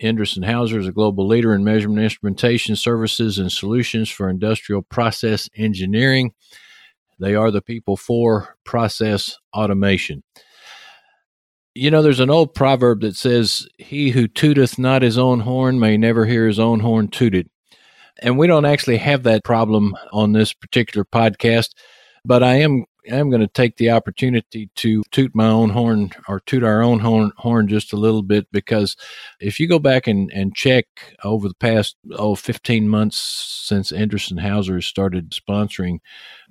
Endress Hauser is a global leader in measurement instrumentation services and solutions for industrial process engineering. They are the people for process automation. You know, there's an old proverb that says, He who tooteth not his own horn may never hear his own horn tooted. And we don't actually have that problem on this particular podcast, but I am I'm going to take the opportunity to toot my own horn or toot our own horn, horn just a little bit because if you go back and, and check over the past oh 15 months since Endress Hauser started sponsoring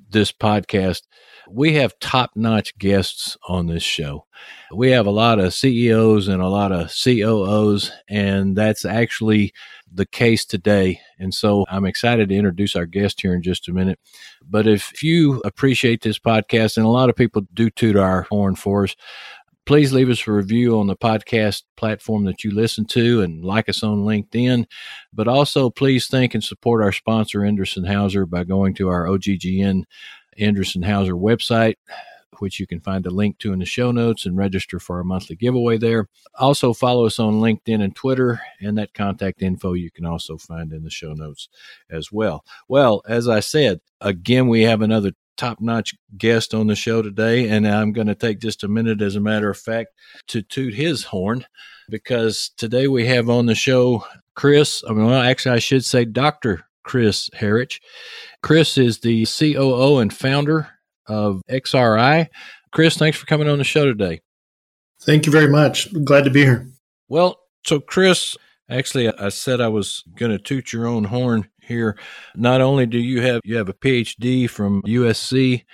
this podcast, we have top notch guests on this show. We have a lot of CEOs and a lot of COOs, and that's actually the case today. And so I'm excited to introduce our guest here in just a minute. But if you appreciate this podcast, and a lot of people do toot our horn for us, please leave us a review on the podcast platform that you listen to and like us on LinkedIn. But also, please thank and support our sponsor, Endress Hauser, by going to our OGGN Endress Hauser website which you can find a link to in the show notes and register for our monthly giveaway there. Also, follow us on LinkedIn and Twitter, and that contact info you can also find in the show notes as well. Well, as I said, again, we have another top notch guest on the show today, and I'm going to take just a minute, as a matter of fact, to toot his horn because today we have on the show Chris. I mean, well, actually, I should say Dr. Chris Harich. Chris is the COO and founder of XRI. Chris, thanks for coming on the show today. Thank you very much. Glad to be here. Well, so Chris, actually, I said I was going to toot your own horn here. Not only do you have you have a PhD from USC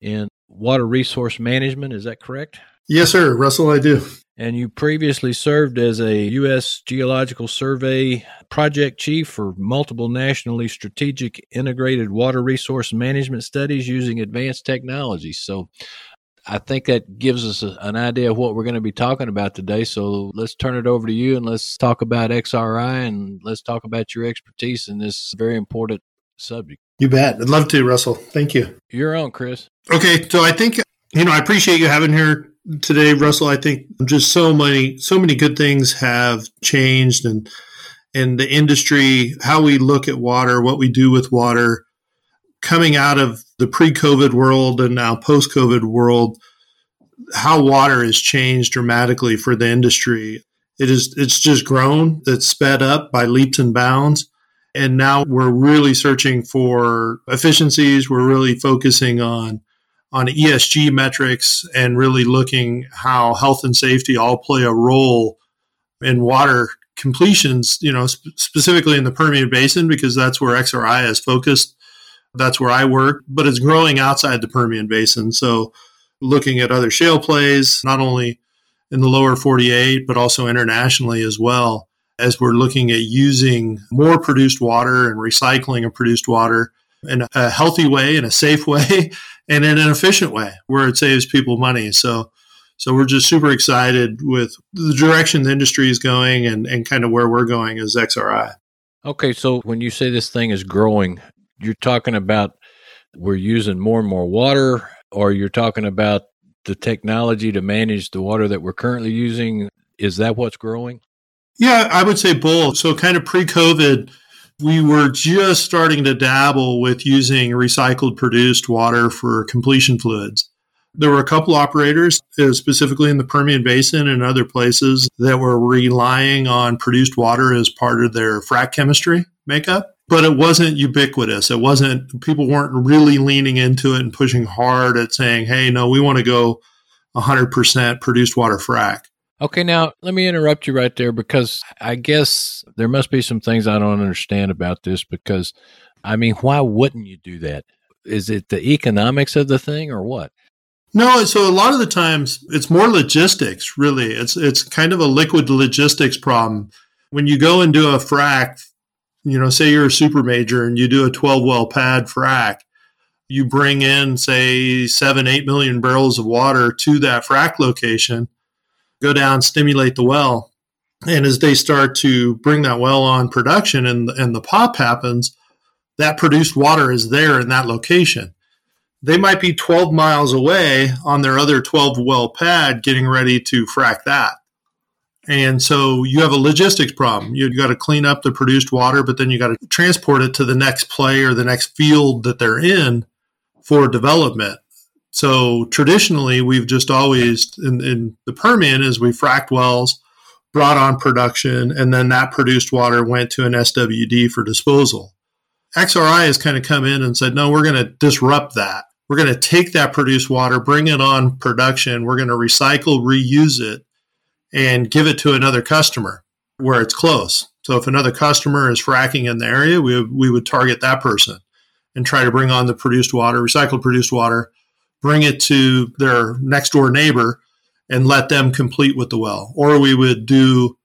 in water resource management, is that correct? Yes, sir, Russell. I do and you previously served as a U.S. Geological Survey project chief for multiple nationally strategic integrated water resource management studies using advanced technologies. So I think that gives us a, an idea of what we're going to be talking about today. So let's turn it over to you and let's talk about XRI and let's talk about your expertise in this very important subject. You bet. I'd love to, Russell. Thank you. You're on, Chris. Okay. So I think, you know, I appreciate you having here today, Russell. I think just so many, so many good things have changed, and and the industry, how we look at water, what we do with water, coming out of the pre-COVID world and now post-COVID world, how water has changed dramatically for the industry. It is, it's just grown. It's sped up by leaps and bounds. And now we're really searching for efficiencies. We're really focusing on on ESG metrics and really looking how health and safety all play a role in water completions, you know, sp- specifically in the Permian Basin, because that's where XRI is focused. That's where I work, but it's growing outside the Permian Basin. So looking at other shale plays, not only in the lower 48, but also internationally as well, as we're looking at using more produced water and recycling of produced water in a healthy way, in a safe way, and in an efficient way where it saves people money. So, so we're just super excited with the direction the industry is going and, and kind of where we're going as XRI. Okay, so when you say this thing is growing, you're talking about we're using more and more water, or you're talking about the technology to manage the water that we're currently using. Is that what's growing? Yeah, I would say both. So, kind of pre COVID, we were just starting to dabble with using recycled produced water for completion fluids. There were a couple operators, uh, specifically in the Permian Basin and other places, that were relying on produced water as part of their frac chemistry makeup. But it wasn't ubiquitous. It wasn't, people weren't really leaning into it and pushing hard at saying, hey, no, we want to go 100% produced water frac. Okay, now let me interrupt you right there because I guess there must be some things I don't understand about this because I mean, why wouldn't you do that? Is it the economics of the thing or what? No, so a lot of the times it's more logistics, really. It's it's kind of a liquid logistics problem. When you go and do a frac, you know, say you're a super major and you do a 12 well pad frac, you bring in, say, seven, eight million barrels of water to that frac location, go down, stimulate the well. And as they start to bring that well on production and, and the pop happens, that produced water is there in that location. They might be 12 miles away on their other 12 well pad getting ready to frac that. And so you have a logistics problem. You've got to clean up the produced water, but then you got to transport it to the next play or the next field that they're in for development. So traditionally, we've just always in, in the Permian is we fracked wells, brought on production, and then that produced water went to an SWD for disposal. XRI has kind of come in and said, no, we're going to disrupt that. We're going to take that produced water, bring it on production. We're going to recycle, reuse it, and give it to another customer where it's close. So if another customer is fracking in the area, we, we would target that person and try to bring on the produced water, recycled produced water, bring it to their next door neighbor and let them complete with the well. Or we would do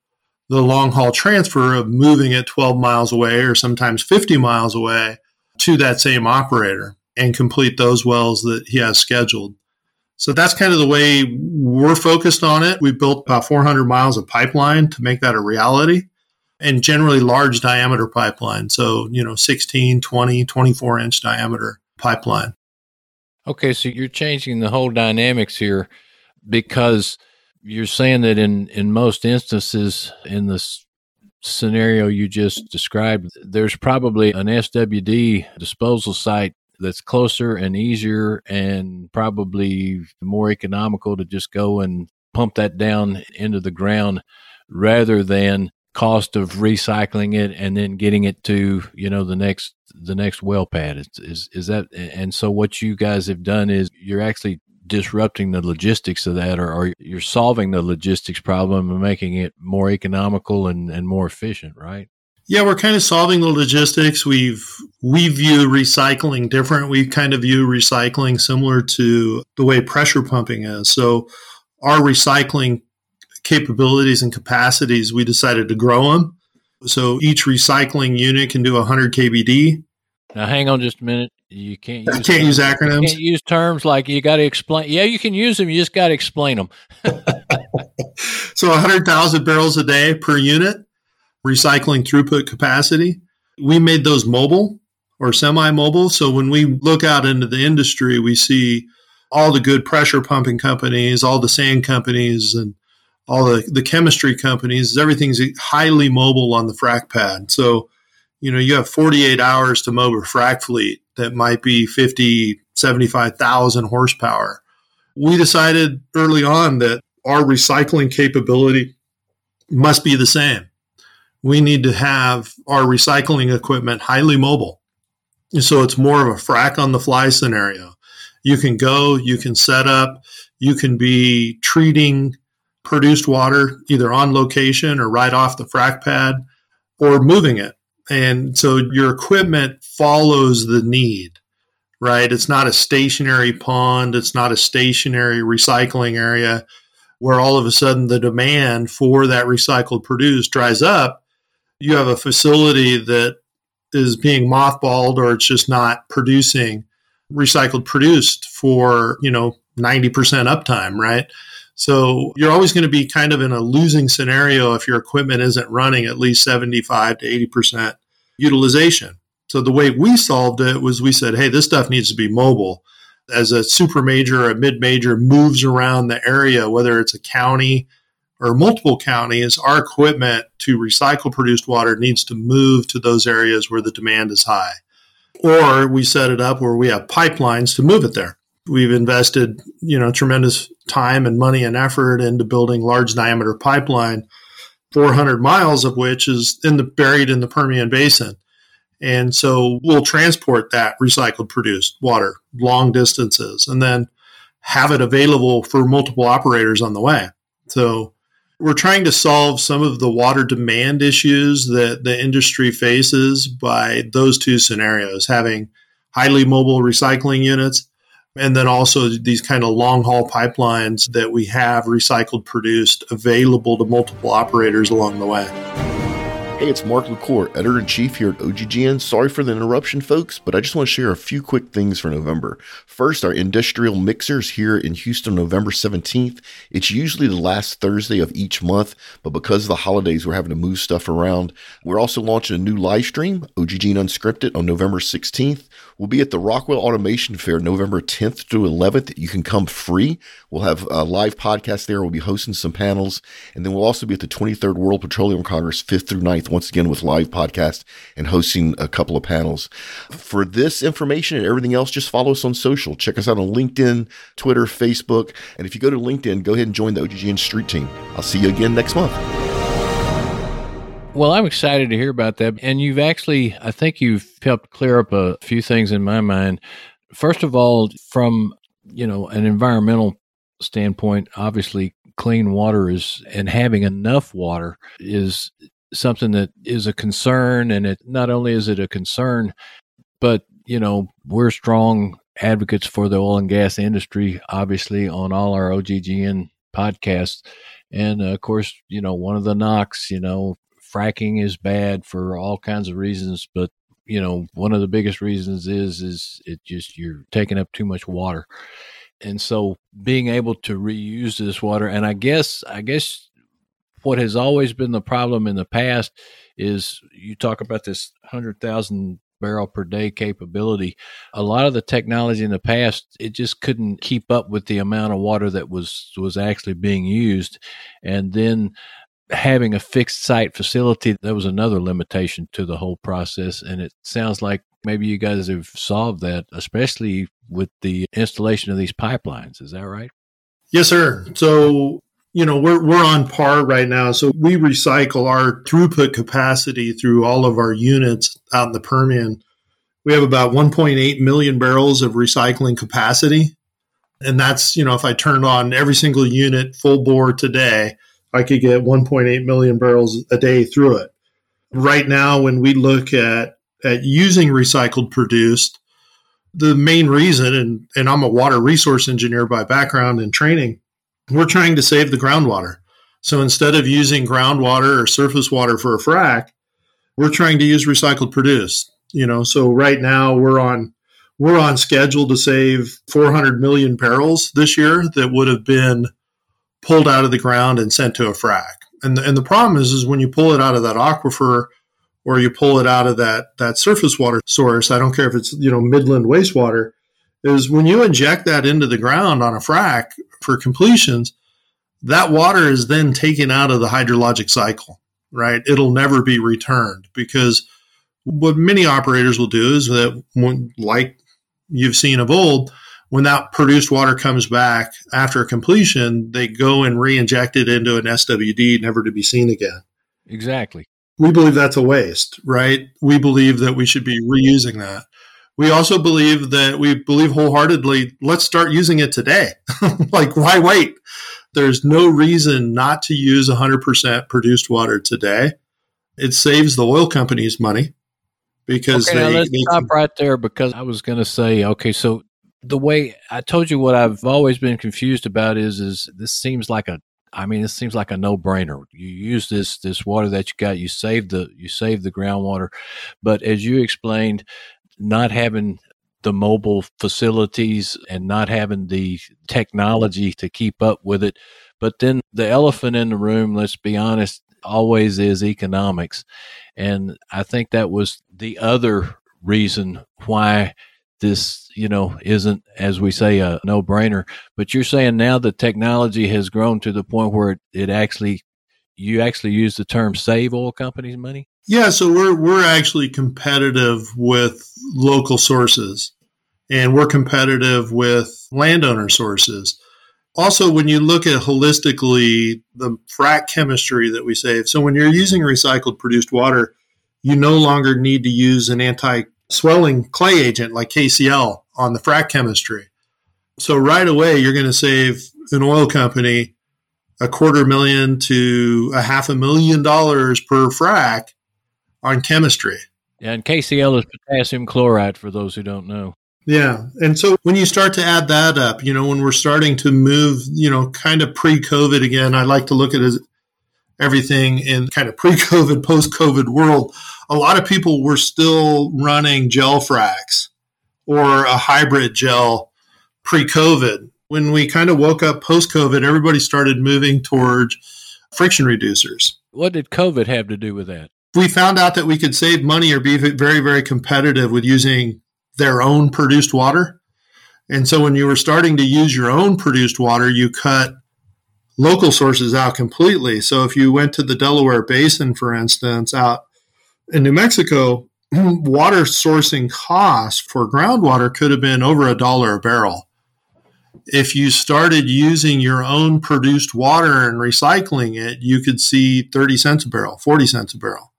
the long haul transfer of moving it 12 miles away or sometimes 50 miles away to that same operator and complete those wells that he has scheduled. So that's kind of the way we're focused on it. We built about 400 miles of pipeline to make that a reality and generally large diameter pipeline. So, you know, 16, 20, 24 inch diameter pipeline. Okay, so you're changing the whole dynamics here because you're saying that in, in most instances, in this scenario you just described, there's probably an SWD disposal site that's closer and easier and probably more economical to just go and pump that down into the ground rather than cost of recycling it and then getting it to you know the next the next well pad. Is is, is that and so what you guys have done is you're actually disrupting the logistics of that or, or you're solving the logistics problem and making it more economical and, and more efficient right yeah we're kind of solving the logistics we've we view recycling different we kind of view recycling similar to the way pressure pumping is so our recycling capabilities and capacities, we decided to grow them. So each recycling unit can do 100 KBD. Now, hang on just a minute. You can't. Use can't use acronyms. You can't use terms like you got to explain. Yeah, you can use them. You just got to explain them. so 100,000 barrels a day per unit recycling throughput capacity. We made those mobile or semi-mobile. So when we look out into the industry, we see all the good pressure pumping companies, all the sand companies, and all the, the chemistry companies, everything's highly mobile on the frac pad. So, you know, you have 48 hours to mow a frac fleet that might be 50, 75,000 horsepower. We decided early on that our recycling capability must be the same. We need to have our recycling equipment highly mobile. So it's more of a frac on the fly scenario. You can go, you can set up, you can be treating produced water either on location or right off the frac pad or moving it. And so your equipment follows the need, right? It's not a stationary pond, it's not a stationary recycling area where all of a sudden the demand for that recycled produce dries up. You have a facility that is being mothballed or it's just not producing recycled produced for, you know, 90% uptime, right? So you're always going to be kind of in a losing scenario if your equipment isn't running at least 75 to 80% utilization. So the way we solved it was we said, hey, this stuff needs to be mobile. As a super major or a mid major moves around the area, whether it's a county or multiple counties, our equipment to recycle produced water needs to move to those areas where the demand is high. Or we set it up where we have pipelines to move it there. We've invested, you know, tremendous time and money and effort into building large diameter pipeline, 400 miles of which is in the buried in the Permian Basin. And so we'll transport that recycled produced water long distances and then have it available for multiple operators on the way. So we're trying to solve some of the water demand issues that the industry faces by those two scenarios having highly mobile recycling units and then also these kind of long haul pipelines that we have recycled produced available to multiple operators along the way. Hey, it's Mark LaCour, editor in chief here at OGGN. Sorry for the interruption, folks, but I just want to share a few quick things for November. First, our industrial mixers here in Houston, November 17th. It's usually the last Thursday of each month, but because of the holidays, we're having to move stuff around. We're also launching a new live stream, OGGN Unscripted, on November 16th. We'll be at the Rockwell Automation Fair November 10th to 11th. You can come free. We'll have a live podcast there. We'll be hosting some panels. And then we'll also be at the 23rd World Petroleum Congress 5th through 9th, once again with live podcast and hosting a couple of panels. For this information and everything else, just follow us on social. Check us out on LinkedIn, Twitter, Facebook. And if you go to LinkedIn, go ahead and join the OGGN Street Team. I'll see you again next month. Well, I'm excited to hear about that. And you've actually, I think you've helped clear up a few things in my mind. First of all, from, you know, an environmental standpoint, obviously clean water is and having enough water is something that is a concern and it not only is it a concern but you know we're strong advocates for the oil and gas industry obviously on all our OGGN podcasts and uh, of course you know one of the knocks you know fracking is bad for all kinds of reasons, but you know, one of the biggest reasons is is it just you're taking up too much water. And so being able to reuse this water and I guess I guess what has always been the problem in the past is you talk about this 100,000 barrel per day capability. A lot of the technology in the past, it just couldn't keep up with the amount of water that was was actually being used. And then having a fixed site facility, that was another limitation to the whole process. And it sounds like maybe you guys have solved that, especially with the installation of these pipelines. Is that right? Yes, sir. So, you know, we're, we're on par right now. So we recycle our throughput capacity through all of our units out in the Permian. We have about 1.8 million barrels of recycling capacity. And that's, you know, if I turned on every single unit full bore today, I could get 1.8 million barrels a day through it. Right now, when we look at, at using recycled produced, the main reason, and, and I'm a water resource engineer by background and training, we're trying to save the groundwater. So instead of using groundwater or surface water for a frac, we're trying to use recycled produced. You know, so right now we're on we're on schedule to save 400 million barrels this year that would have been pulled out of the ground and sent to a frac. And the, and the problem is, is when you pull it out of that aquifer or you pull it out of that, that surface water source, I don't care if it's, you know, Midland wastewater, is when you inject that into the ground on a frac for completions, that water is then taken out of the hydrologic cycle, right? It'll never be returned because what many operators will do is that, like you've seen of old, when that produced water comes back after completion, they go and re-inject it into an SWD, never to be seen again. Exactly. We believe that's a waste, right? We believe that we should be reusing that. We also believe that we believe wholeheartedly, let's start using it today. like, why wait? There's no reason not to use 100% produced water today. It saves the oil companies money because okay, they, let's they stop right there because I was going to say, okay, so the way I told you what I've always been confused about is is this seems like a I mean this seems like a no brainer. You use this this water that you got, you save the you save the groundwater, but as you explained, not having the mobile facilities and not having the technology to keep up with it. But then the elephant in the room, let's be honest, always is economics. And I think that was the other reason why this, you know, isn't, as we say, a no brainer. But you're saying now the technology has grown to the point where it, it actually, you actually use the term save oil companies money? Yeah, so we're we're actually competitive with local sources, and we're competitive with landowner sources. Also, when you look at holistically the frac chemistry that we save, so when you're using recycled produced water, you no longer need to use an anti swelling clay agent like KCl on the frac chemistry. So right away, you're going to save an oil company a quarter million to a half a million dollars per frac on chemistry. Yeah, and KCl is potassium chloride for those who don't know. Yeah. And so when you start to add that up, you know, when we're starting to move, you know, kind of pre COVID again, I like to look at it as, everything in kind of pre-COVID, post-COVID world, a lot of people were still running gel fracs or a hybrid gel pre-COVID. When we kind of woke up post-COVID, everybody started moving towards friction reducers. What did COVID have to do with that? We found out that we could save money or be very, very competitive with using their own produced water. And so when you were starting to use your own produced water, you cut local sources out completely. So if you went to the Delaware Basin, for instance, out in New Mexico, water sourcing costs for groundwater could have been over a dollar a barrel. If you started using your own produced water and recycling it, you could see 30 cents a barrel, 40 cents a barrel.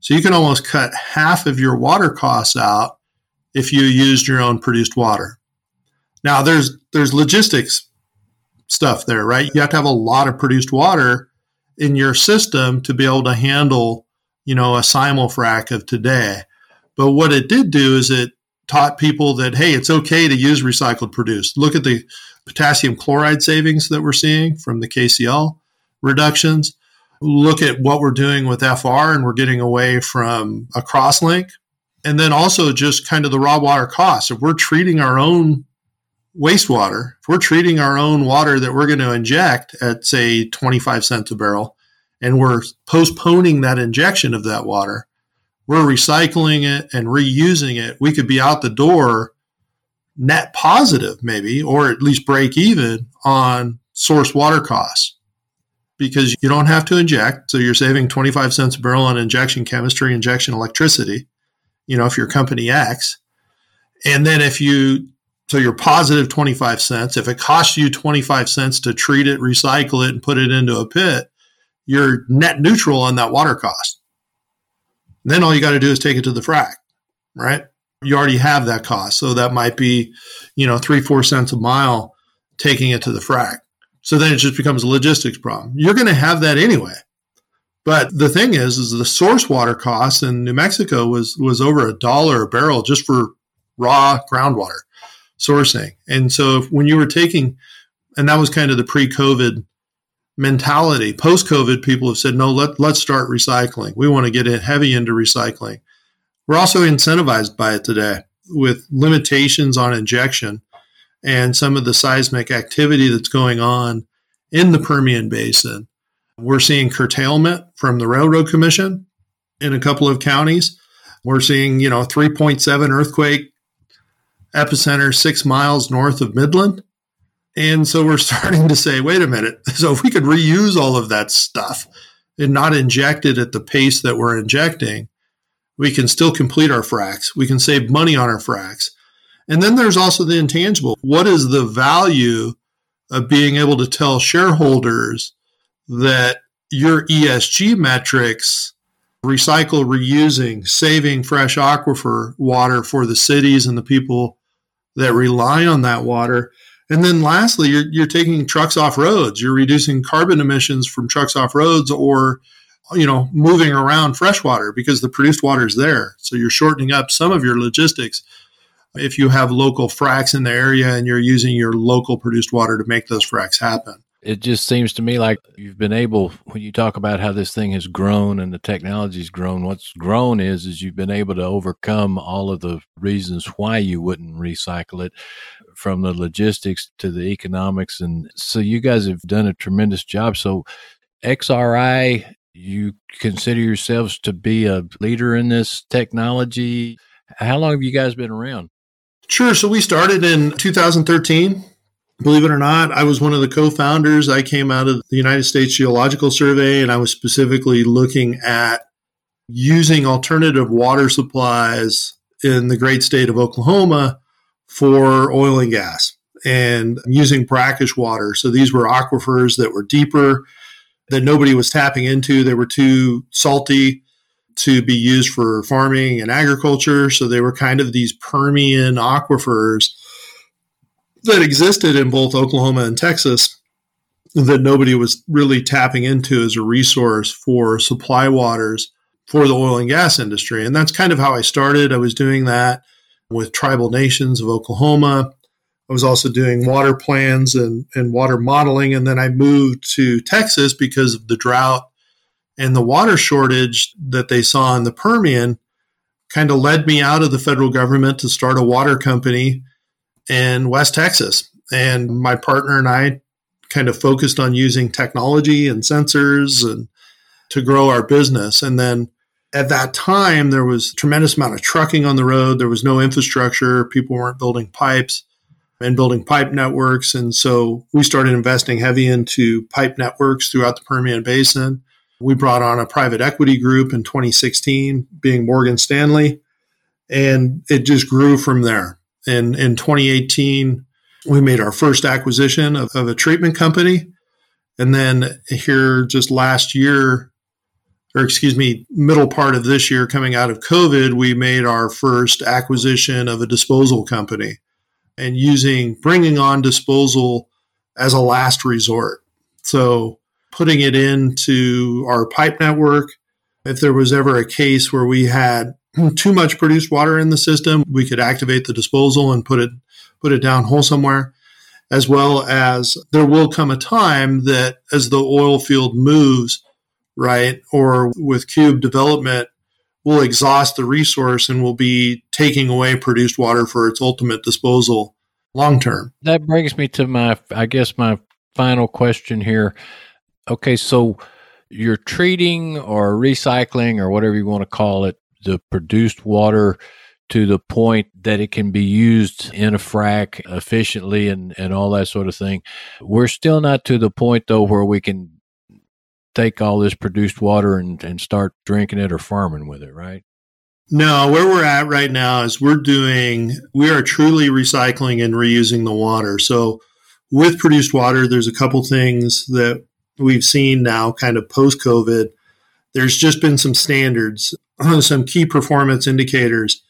So you can almost cut half of your water costs out if you used your own produced water. Now there's there's logistics stuff there, right? You have to have a lot of produced water in your system to be able to handle, you know, a simulfrac of today. But what it did do is it taught people that hey, it's okay to use recycled produced. Look at the potassium chloride savings that we're seeing from the KCl reductions. Look at what we're doing with FR and we're getting away from a crosslink. And then also just kind of the raw water costs. If we're treating our own wastewater, if we're treating our own water that we're going to inject at, say, 25 cents a barrel, and we're postponing that injection of that water, we're recycling it and reusing it. We could be out the door net positive, maybe, or at least break even on source water costs because you don't have to inject. So you're saving 25 cents a barrel on injection chemistry, injection electricity, you know, if you're company X. And then if you so you're positive 25 cents. If it costs you 25 cents to treat it, recycle it, and put it into a pit, you're net neutral on that water cost. Then all you got to do is take it to the frac, right? You already have that cost. So that might be, you know, three, four cents a mile taking it to the frac. So then it just becomes a logistics problem. You're going to have that anyway. But the thing is, is the source water cost in New Mexico was was over a dollar a barrel just for raw groundwater sourcing. And so when you were taking, and that was kind of the pre-COVID mentality. Post-COVID, people have said, no, let, let's start recycling. We want to get in heavy into recycling. We're also incentivized by it today with limitations on injection and some of the seismic activity that's going on in the Permian Basin. We're seeing curtailment from the Railroad Commission in a couple of counties. We're seeing, you know, 3.7 earthquake epicenter six miles north of Midland. And so we're starting to say, wait a minute. So if we could reuse all of that stuff and not inject it at the pace that we're injecting, we can still complete our fracs. We can save money on our fracs. And then there's also the intangible. What is the value of being able to tell shareholders that your ESG metrics, recycle, reusing, saving fresh aquifer water for the cities and the people that rely on that water. And then lastly, you're, you're taking trucks off roads. You're reducing carbon emissions from trucks off roads or, you know, moving around fresh water because the produced water is there. So you're shortening up some of your logistics if you have local fracs in the area and you're using your local produced water to make those fracs happen it just seems to me like you've been able when you talk about how this thing has grown and the technology's grown what's grown is is you've been able to overcome all of the reasons why you wouldn't recycle it from the logistics to the economics and so you guys have done a tremendous job. So xri you consider yourselves to be a leader in this technology. How long have you guys been around? Sure. So we started in 2013 Believe it or not, I was one of the co founders. I came out of the United States Geological Survey and I was specifically looking at using alternative water supplies in the great state of Oklahoma for oil and gas and using brackish water. So these were aquifers that were deeper, that nobody was tapping into. They were too salty to be used for farming and agriculture. So they were kind of these Permian aquifers that existed in both Oklahoma and Texas that nobody was really tapping into as a resource for supply waters for the oil and gas industry. And that's kind of how I started. I was doing that with tribal nations of Oklahoma. I was also doing water plans and, and water modeling. And then I moved to Texas because of the drought And the water shortage that they saw in the Permian kind of led me out of the federal government to start a water company in West Texas. And my partner and I kind of focused on using technology and sensors and to grow our business. And then at that time, there was a tremendous amount of trucking on the road. There was no infrastructure. People weren't building pipes and building pipe networks. And so we started investing heavy into pipe networks throughout the Permian Basin. We brought on a private equity group in 2016, being Morgan Stanley, and it just grew from there. And in 2018, we made our first acquisition of, of a treatment company. And then here just last year, or excuse me, middle part of this year coming out of COVID, we made our first acquisition of a disposal company and using bringing on disposal as a last resort. So putting it into our pipe network. If there was ever a case where we had too much produced water in the system, we could activate the disposal and put it put it down hole somewhere. As well as there will come a time that as the oil field moves, right, or with cube development, we'll exhaust the resource and we'll be taking away produced water for its ultimate disposal long term. That brings me to my, I guess, my final question here. Okay, so you're treating or recycling or whatever you want to call it the produced water to the point that it can be used in a frac efficiently and, and all that sort of thing. We're still not to the point though where we can take all this produced water and, and start drinking it or farming with it, right? No, where we're at right now is we're doing, we are truly recycling and reusing the water. So with produced water, there's a couple things that we've seen now kind of post COVID. There's just been some standards, some key performance indicators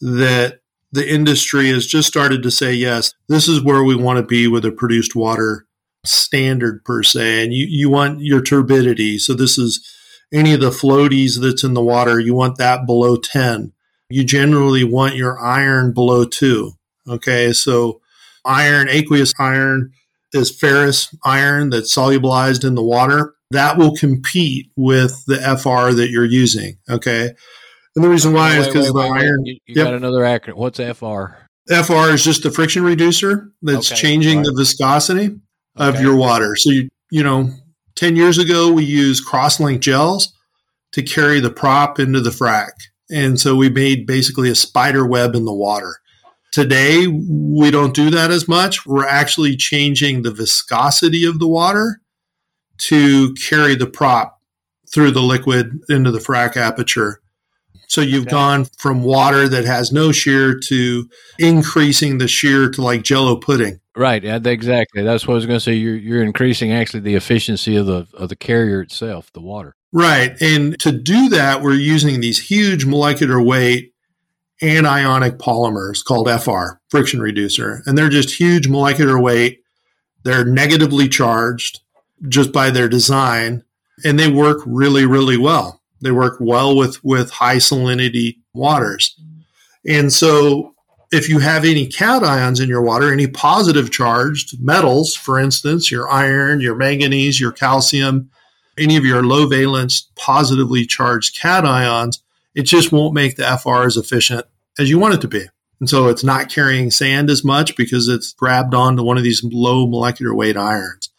that the industry has just started to say, yes, this is where we want to be with a produced water standard per se. And you, you want your turbidity. So this is any of the floaties that's in the water, you want that below 10. You generally want your iron below two. Okay. So iron, aqueous iron is ferrous iron that's solubilized in the water. That will compete with the FR that you're using. Okay. And the reason why wait, is because the iron. You, you yep. got another acronym. What's FR? FR is just the friction reducer that's okay. changing right. the viscosity of your water. So you you know, ten years ago we used crosslink gels to carry the prop into the frac, and so we made basically a spider web in the water. Today we don't do that as much. We're actually changing the viscosity of the water to carry the prop through the liquid into the frac aperture. So you've okay. gone from water that has no shear to increasing the shear to like jello pudding. Right, exactly. That's what I was going to say. You're you're increasing actually the efficiency of the of the carrier itself, the water. Right, and to do that, we're using these huge molecular weight anionic polymers called FR, friction reducer, and they're just huge molecular weight. They're negatively charged just by their design, and they work really, really well. They work well with with high salinity waters, and so if you have any cations in your water, any positive charged metals, for instance, your iron, your manganese, your calcium, any of your low valence positively charged cations, it just won't make the FR as efficient as you want it to be. And so it's not carrying sand as much because it's grabbed onto one of these low molecular weight irons.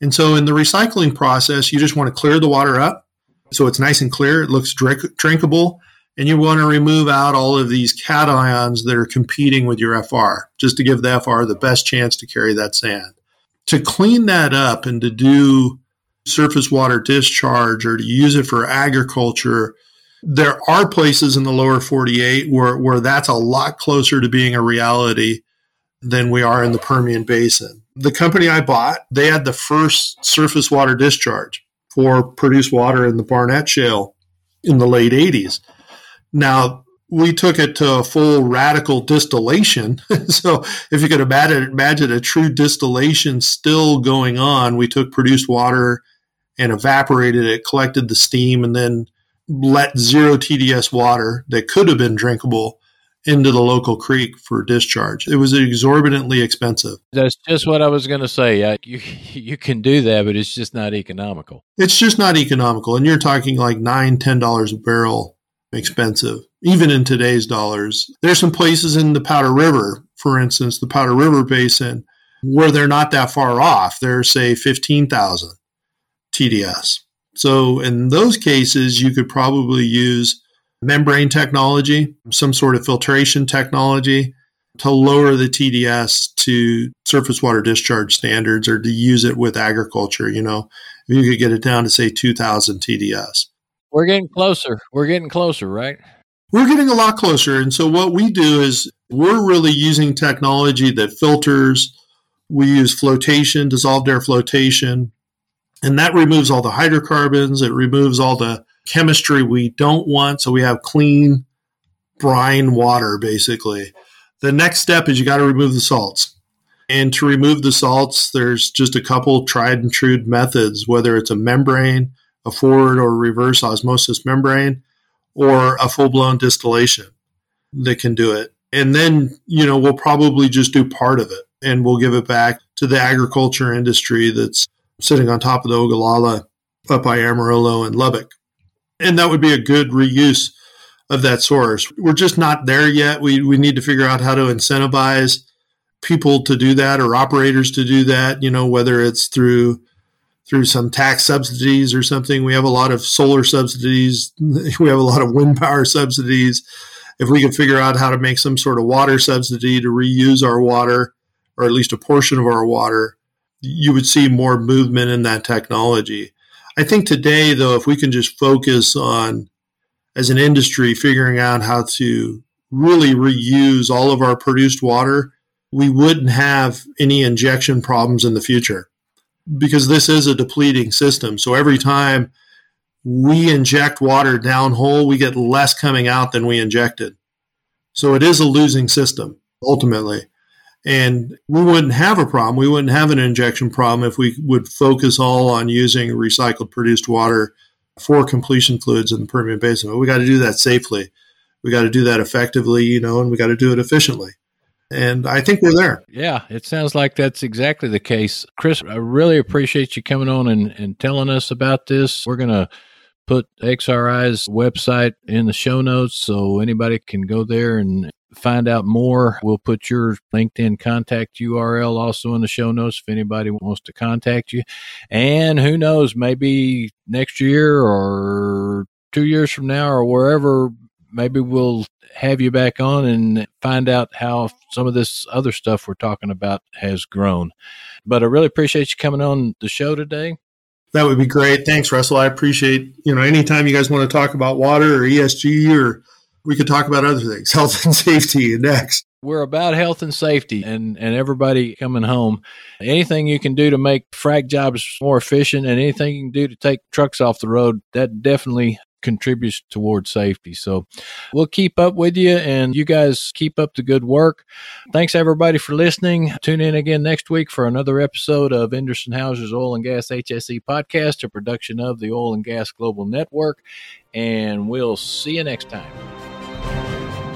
And so in the recycling process, you just want to clear the water up so it's nice and clear. It looks drink- drinkable and you want to remove out all of these cations that are competing with your FR just to give the FR the best chance to carry that sand. To clean that up and to do surface water discharge or to use it for agriculture, there are places in the lower 48 where, where that's a lot closer to being a reality than we are in the Permian Basin. The company I bought, they had the first surface water discharge for produced water in the Barnett Shale in the late 80s. Now, we took it to a full radical distillation. so, if you could imagine, imagine a true distillation still going on, we took produced water and evaporated it, collected the steam, and then let zero TDS water that could have been drinkable into the local creek for discharge. It was exorbitantly expensive. That's just what I was going to say. You you can do that, but it's just not economical. It's just not economical, and you're talking like nine, ten dollars a barrel expensive, even in today's dollars. There's some places in the Powder River, for instance, the Powder River Basin, where they're not that far off. They're say fifteen thousand TDS. So in those cases, you could probably use membrane technology, some sort of filtration technology to lower the TDS to surface water discharge standards or to use it with agriculture. You know, if you could get it down to say 2000 TDS. We're getting closer. We're getting closer, right? We're getting a lot closer. And so what we do is we're really using technology that filters. We use flotation, dissolved air flotation, and that removes all the hydrocarbons. It removes all the chemistry we don't want. So we have clean brine water, basically. The next step is you got to remove the salts. And to remove the salts, there's just a couple tried and true methods, whether it's a membrane, a forward or reverse osmosis membrane, or a full blown distillation that can do it. And then, you know, we'll probably just do part of it and we'll give it back to the agriculture industry that's sitting on top of the Ogallala up by Amarillo and Lubbock and that would be a good reuse of that source. We're just not there yet. We we need to figure out how to incentivize people to do that or operators to do that. You know, whether it's through through some tax subsidies or something. We have a lot of solar subsidies. We have a lot of wind power subsidies. If we could figure out how to make some sort of water subsidy to reuse our water, or at least a portion of our water, you would see more movement in that technology. I think today, though, if we can just focus on, as an industry, figuring out how to really reuse all of our produced water, we wouldn't have any injection problems in the future because this is a depleting system. So every time we inject water downhole, we get less coming out than we injected. So it is a losing system ultimately. And we wouldn't have a problem. We wouldn't have an injection problem if we would focus all on using recycled produced water for completion fluids in the Permian Basin. But we got to do that safely. We got to do that effectively, you know, and we got to do it efficiently. And I think we're there. Yeah, it sounds like that's exactly the case. Chris, I really appreciate you coming on and, and telling us about this. We're going to put XRI's website in the show notes so anybody can go there and find out more, we'll put your LinkedIn contact URL also in the show notes if anybody wants to contact you. And who knows, maybe next year or two years from now or wherever, maybe we'll have you back on and find out how some of this other stuff we're talking about has grown. But I really appreciate you coming on the show today. That would be great. Thanks, Russell. I appreciate, you know, anytime you guys want to talk about water or ESG or we could talk about other things, health and safety next. We're about health and safety and, and everybody coming home. Anything you can do to make frac jobs more efficient and anything you can do to take trucks off the road, that definitely contributes towards safety. So we'll keep up with you and you guys keep up the good work. Thanks everybody for listening. Tune in again next week for another episode of Endress Hauser's Oil and Gas HSE podcast, a production of the Oil and Gas Global Network. And we'll see you next time.